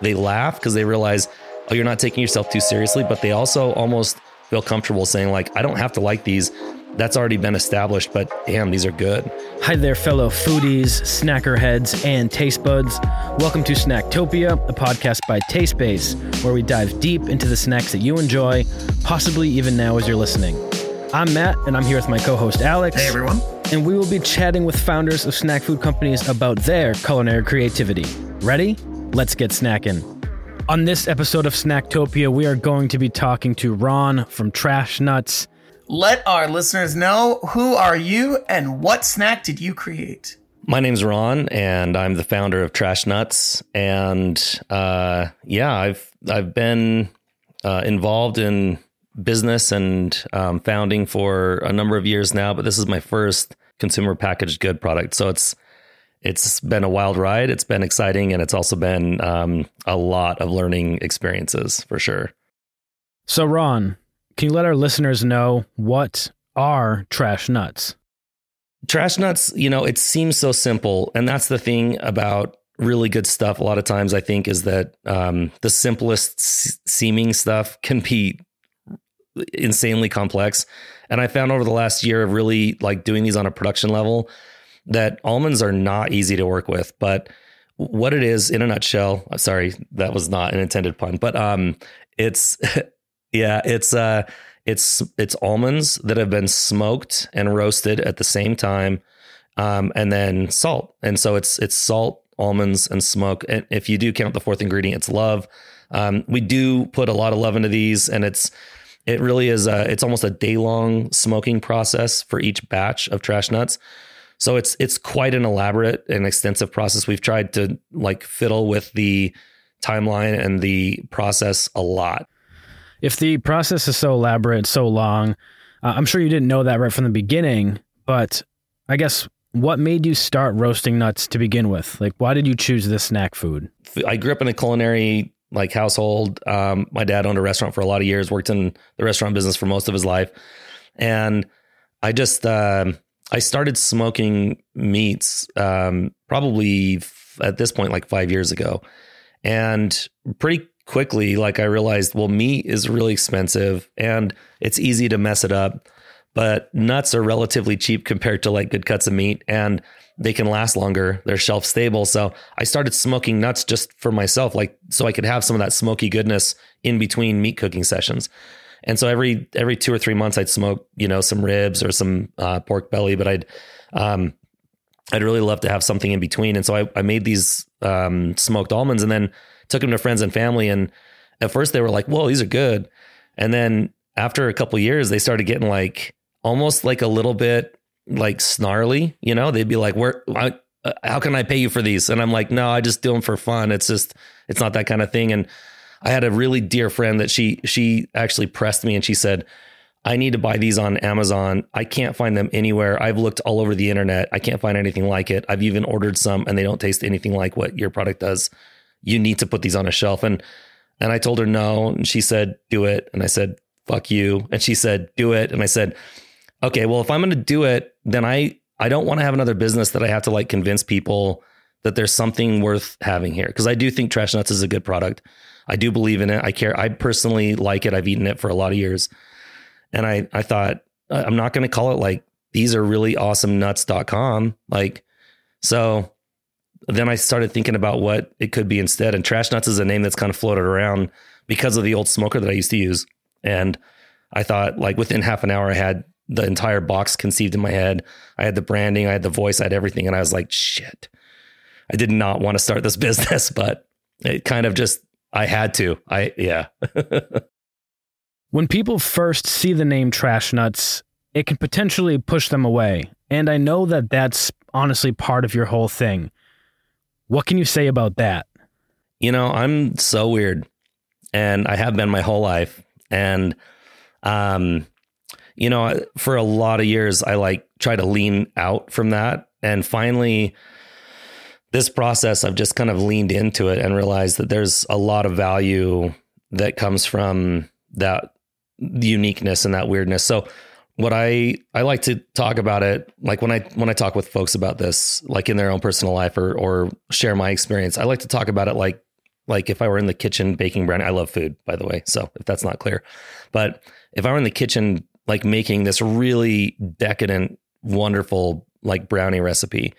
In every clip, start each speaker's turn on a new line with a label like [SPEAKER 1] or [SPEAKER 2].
[SPEAKER 1] they laugh because they realize, oh, you're not taking yourself too seriously, but they also almost feel comfortable saying like, I don't have to like these. That's already been established, but damn, these are good.
[SPEAKER 2] Hi there, fellow foodies, snackerheads, and taste buds. Welcome to Snacktopia, a podcast by Taste Space, where we dive deep into the snacks that you enjoy, possibly even now as you're listening. I'm Matt, and I'm here with my co host Alex.
[SPEAKER 3] Hey, everyone.
[SPEAKER 2] And we will be chatting with founders of snack food companies about their culinary creativity. Ready? Let's get snacking. On this episode of Snacktopia, we are going to be talking to Ron from Trash Nuts.
[SPEAKER 3] Let our listeners know who are you and what snack did you create?
[SPEAKER 1] My name's Ron, and I'm the founder of Trash Nuts. And uh, yeah, I've I've been uh, involved in business and um, founding for a number of years now, but this is my first consumer packaged good product. So it's it's been a wild ride. It's been exciting, and it's also been um, a lot of learning experiences for sure.
[SPEAKER 2] So, Ron, can you let our listeners know what are trash nuts?
[SPEAKER 1] Trash nuts, you know, it seems so simple, and that's the thing about really good stuff. A lot of times, I think, is that um, the simplest s- seeming stuff can be insanely complex. And I found over the last year of really like doing these on a production level that almonds are not easy to work with. But what it is in a nutshell, sorry, that was not an intended pun, but um, it's yeah, it's uh, it's it's almonds that have been smoked and roasted at the same time, um, and then salt. And so it's it's salt, almonds, and smoke. And if you do count the fourth ingredient, it's love. Um, we do put a lot of love into these, and it's it really is a, it's almost a day long smoking process for each batch of trash nuts. So it's it's quite an elaborate and extensive process. We've tried to like fiddle with the timeline and the process a lot.
[SPEAKER 2] If the process is so elaborate, so long, uh, I'm sure you didn't know that right from the beginning, but I guess what made you start roasting nuts to begin with? Like why did you choose this snack food?
[SPEAKER 1] I grew up in a culinary like household. Um, my dad owned a restaurant for a lot of years, worked in the restaurant business for most of his life, and I just uh, I started smoking meats um, probably f- at this point like five years ago, and pretty quickly like I realized well meat is really expensive and it's easy to mess it up, but nuts are relatively cheap compared to like good cuts of meat and they can last longer. They're shelf stable. So I started smoking nuts just for myself, like so I could have some of that smoky goodness in between meat cooking sessions. And so every every two or three months, I'd smoke, you know, some ribs or some uh, pork belly, but I'd um, I'd really love to have something in between. And so I, I made these um, smoked almonds and then took them to friends and family. And at first they were like, "Whoa, these are good." And then after a couple years, they started getting like almost like a little bit like snarly, you know, they'd be like, where, I, uh, how can I pay you for these? And I'm like, no, I just do them for fun. It's just, it's not that kind of thing. And I had a really dear friend that she, she actually pressed me and she said, I need to buy these on Amazon. I can't find them anywhere. I've looked all over the internet. I can't find anything like it. I've even ordered some and they don't taste anything like what your product does. You need to put these on a shelf. And, and I told her no. And she said, do it. And I said, fuck you. And she said, do it. And I said, okay, well, if I'm going to do it, then I I don't want to have another business that I have to like convince people that there's something worth having here because I do think Trash Nuts is a good product. I do believe in it. I care. I personally like it. I've eaten it for a lot of years, and I I thought I'm not going to call it like these are really awesome nuts.com like so then I started thinking about what it could be instead and Trash Nuts is a name that's kind of floated around because of the old smoker that I used to use and I thought like within half an hour I had the entire box conceived in my head. I had the branding, I had the voice, I had everything. And I was like, shit, I did not want to start this business, but it kind of just, I had to. I, yeah.
[SPEAKER 2] when people first see the name Trash Nuts, it can potentially push them away. And I know that that's honestly part of your whole thing. What can you say about that?
[SPEAKER 1] You know, I'm so weird and I have been my whole life. And, um, you know, for a lot of years, I like try to lean out from that. And finally, this process, I've just kind of leaned into it and realized that there's a lot of value that comes from that uniqueness and that weirdness. So, what I I like to talk about it like when I when I talk with folks about this like in their own personal life or or share my experience I like to talk about it like like if I were in the kitchen baking brownie, I love food, by the way. So if that's not clear, but if I were in the kitchen, like making this really decadent, wonderful like brownie recipe,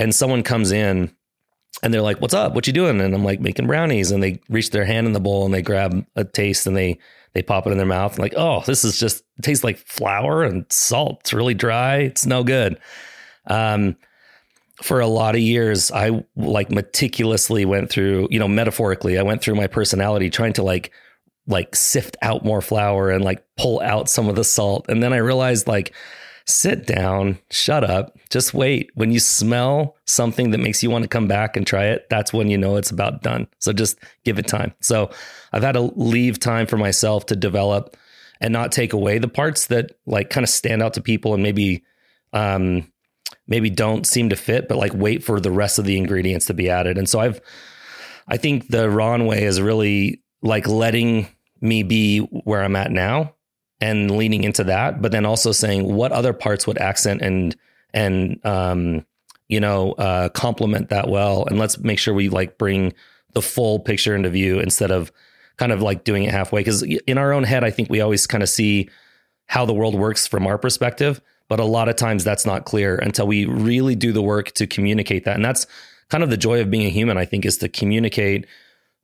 [SPEAKER 1] and someone comes in and they're like, "What's up? What you doing?" And I'm like, "Making brownies." And they reach their hand in the bowl and they grab a taste and they they pop it in their mouth. like, "Oh, this is just tastes like flour and salt. It's really dry. It's no good." Um, for a lot of years, I like meticulously went through, you know, metaphorically, I went through my personality trying to like like sift out more flour and like pull out some of the salt. And then I realized like sit down, shut up, just wait. When you smell something that makes you want to come back and try it, that's when you know it's about done. So just give it time. So I've had to leave time for myself to develop and not take away the parts that like kind of stand out to people and maybe um maybe don't seem to fit, but like wait for the rest of the ingredients to be added. And so I've I think the Ron way is really like letting me be where I'm at now and leaning into that, but then also saying what other parts would accent and and um, you know uh, complement that well, and let's make sure we like bring the full picture into view instead of kind of like doing it halfway. Because in our own head, I think we always kind of see how the world works from our perspective, but a lot of times that's not clear until we really do the work to communicate that, and that's kind of the joy of being a human. I think is to communicate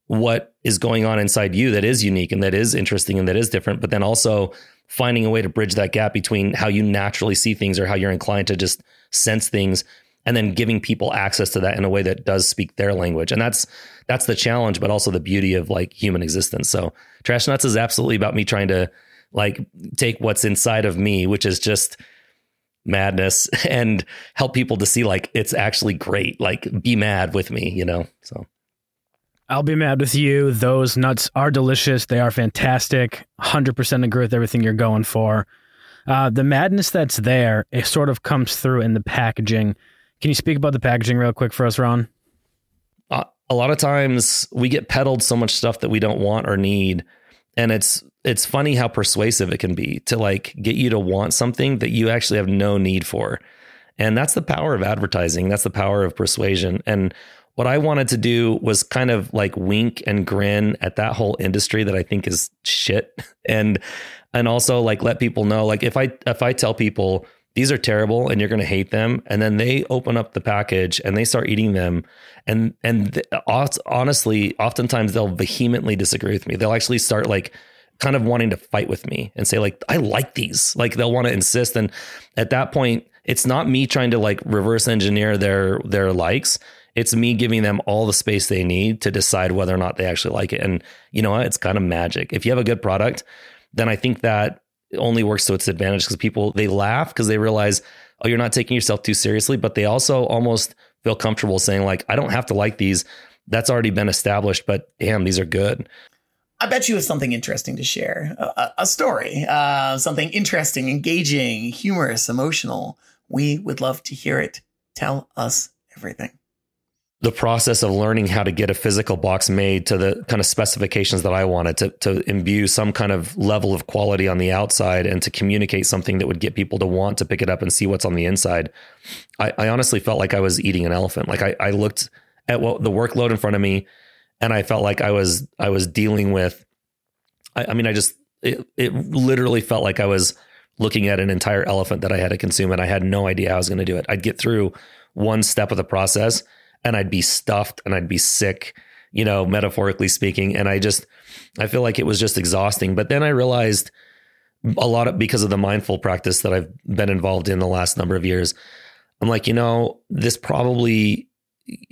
[SPEAKER 1] what is going on inside you that is unique and that is interesting and that is different, but then also finding a way to bridge that gap between how you naturally see things or how you're inclined to just sense things and then giving people access to that in a way that does speak their language. And that's that's the challenge, but also the beauty of like human existence. So Trash Nuts is absolutely about me trying to like take what's inside of me, which is just madness and help people to see like it's actually great. Like be mad with me, you know. So
[SPEAKER 2] I'll be mad with you. Those nuts are delicious. They are fantastic. 100% agree with everything you're going for. Uh, the madness that's there, it sort of comes through in the packaging. Can you speak about the packaging real quick for us, Ron?
[SPEAKER 1] Uh, a lot of times we get peddled so much stuff that we don't want or need. And it's it's funny how persuasive it can be to like get you to want something that you actually have no need for. And that's the power of advertising. That's the power of persuasion. And what I wanted to do was kind of like wink and grin at that whole industry that I think is shit and and also like let people know like if I if I tell people these are terrible and you're going to hate them and then they open up the package and they start eating them and and th- honestly oftentimes they'll vehemently disagree with me. They'll actually start like kind of wanting to fight with me and say like I like these. Like they'll want to insist and at that point it's not me trying to like reverse engineer their their likes it's me giving them all the space they need to decide whether or not they actually like it. And you know what? It's kind of magic. If you have a good product, then I think that only works to its advantage because people they laugh because they realize, oh, you're not taking yourself too seriously, but they also almost feel comfortable saying, like, I don't have to like these. That's already been established, but damn, these are good.
[SPEAKER 3] I bet you have something interesting to share. A, a story, uh, something interesting, engaging, humorous, emotional. We would love to hear it. Tell us everything
[SPEAKER 1] the process of learning how to get a physical box made to the kind of specifications that I wanted to to imbue some kind of level of quality on the outside and to communicate something that would get people to want to pick it up and see what's on the inside. I, I honestly felt like I was eating an elephant. Like I, I looked at what the workload in front of me and I felt like I was I was dealing with I, I mean I just it, it literally felt like I was looking at an entire elephant that I had to consume and I had no idea how I was going to do it. I'd get through one step of the process and I'd be stuffed and I'd be sick, you know, metaphorically speaking. And I just, I feel like it was just exhausting. But then I realized a lot of because of the mindful practice that I've been involved in the last number of years, I'm like, you know, this probably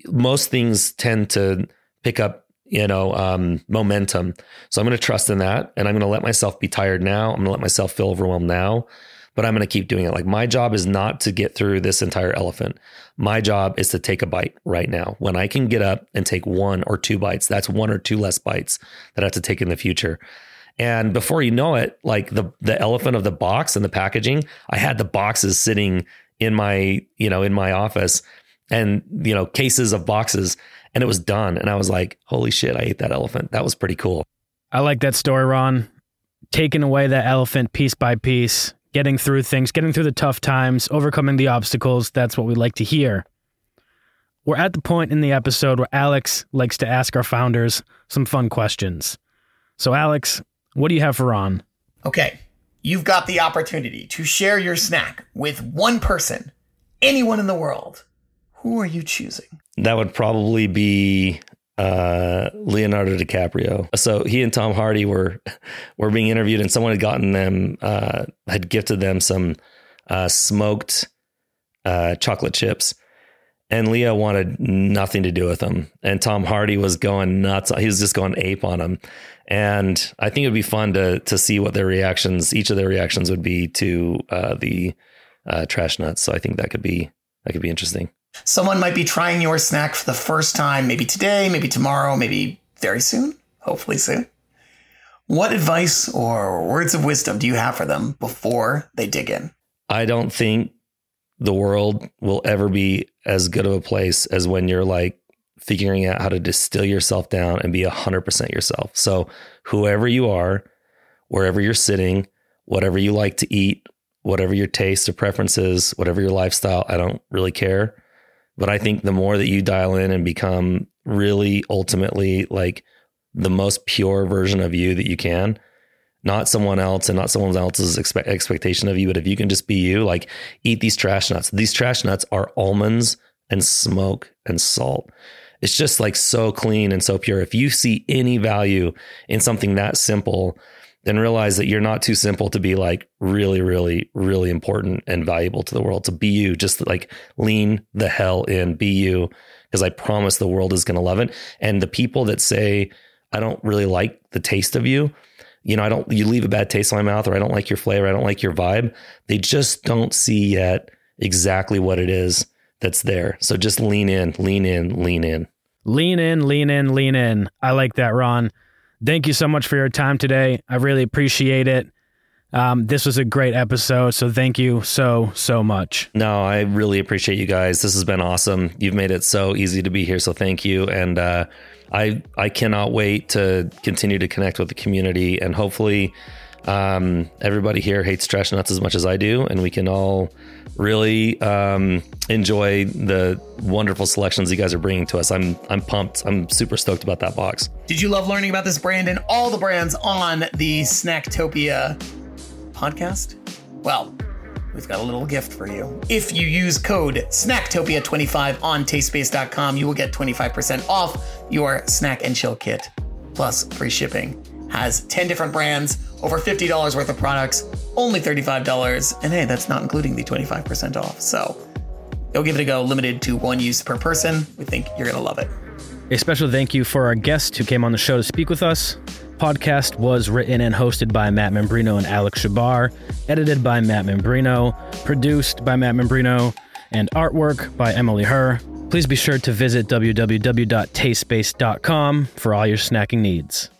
[SPEAKER 1] most things tend to pick up, you know, um, momentum. So I'm going to trust in that, and I'm going to let myself be tired now. I'm going to let myself feel overwhelmed now, but I'm going to keep doing it. Like my job is not to get through this entire elephant. My job is to take a bite right now. When I can get up and take one or two bites, that's one or two less bites that I have to take in the future. And before you know it, like the the elephant of the box and the packaging, I had the boxes sitting in my, you know, in my office and, you know, cases of boxes and it was done. And I was like, holy shit, I ate that elephant. That was pretty cool.
[SPEAKER 2] I like that story, Ron. Taking away that elephant piece by piece, getting through things, getting through the tough times, overcoming the obstacles. That's what we like to hear. we're at the point in the episode where Alex likes to ask our founders some fun questions. So, Alex, what do you have for Ron?
[SPEAKER 3] Okay, you've got the opportunity to share your snack with one person, anyone in the world. Who are you choosing?
[SPEAKER 1] That would probably be uh, Leonardo DiCaprio. So he and Tom Hardy were were being interviewed, and someone had gotten them uh, had gifted them some uh, smoked uh, chocolate chips. And Leo wanted nothing to do with them. And Tom Hardy was going nuts. He was just going ape on them. And I think it'd be fun to to see what their reactions, each of their reactions would be to uh, the uh, trash nuts. So I think that could be that could be interesting.
[SPEAKER 3] Someone might be trying your snack for the first time, maybe today, maybe tomorrow, maybe very soon, hopefully soon. What advice or words of wisdom do you have for them before they dig in?
[SPEAKER 1] I don't think the world will ever be as good of a place as when you're like figuring out how to distill yourself down and be 100% yourself. So, whoever you are, wherever you're sitting, whatever you like to eat, whatever your taste or preferences, whatever your lifestyle, I don't really care. But I think the more that you dial in and become really ultimately like the most pure version of you that you can, not someone else and not someone else's expe- expectation of you, but if you can just be you, like eat these trash nuts. These trash nuts are almonds and smoke and salt. It's just like so clean and so pure. If you see any value in something that simple, then realize that you're not too simple to be like really, really, really important and valuable to the world. To be you, just like lean the hell in, be you, because I promise the world is going to love it. And the people that say, I don't really like the taste of you, you know, I don't, you leave a bad taste in my mouth or I don't like your flavor, I don't like your vibe. They just don't see yet exactly what it is that's there. So just lean in, lean in, lean in.
[SPEAKER 2] Lean in, lean in, lean in. I like that, Ron. Thank you so much for your time today. I really appreciate it. Um, this was a great episode. So thank you so, so much.
[SPEAKER 1] No, I really appreciate you guys. This has been awesome. You've made it so easy to be here. So thank you. And, uh, I I cannot wait to continue to connect with the community and hopefully um, everybody here hates trash nuts as much as I do, and we can all really um, enjoy the wonderful selections you guys are bringing to us. I'm I'm pumped. I'm super stoked about that box.
[SPEAKER 3] Did you love learning about this brand and all the brands on the Snacktopia podcast? Well, we've got a little gift for you. If you use code Snacktopia25 on tastespace.com, you will get 25% off your snack and chill kit plus free shipping. Has 10 different brands, over $50 worth of products, only $35. And hey, that's not including the 25% off. So go give it a go, limited to one use per person. We think you're going to love it.
[SPEAKER 2] A special thank you for our guest who came on the show to speak with us. Podcast was written and hosted by Matt Membrino and Alex Shabar, edited by Matt Membrino, produced by Matt Membrino, and artwork by Emily Herr. Please be sure to visit www.tastespace.com for all your snacking needs.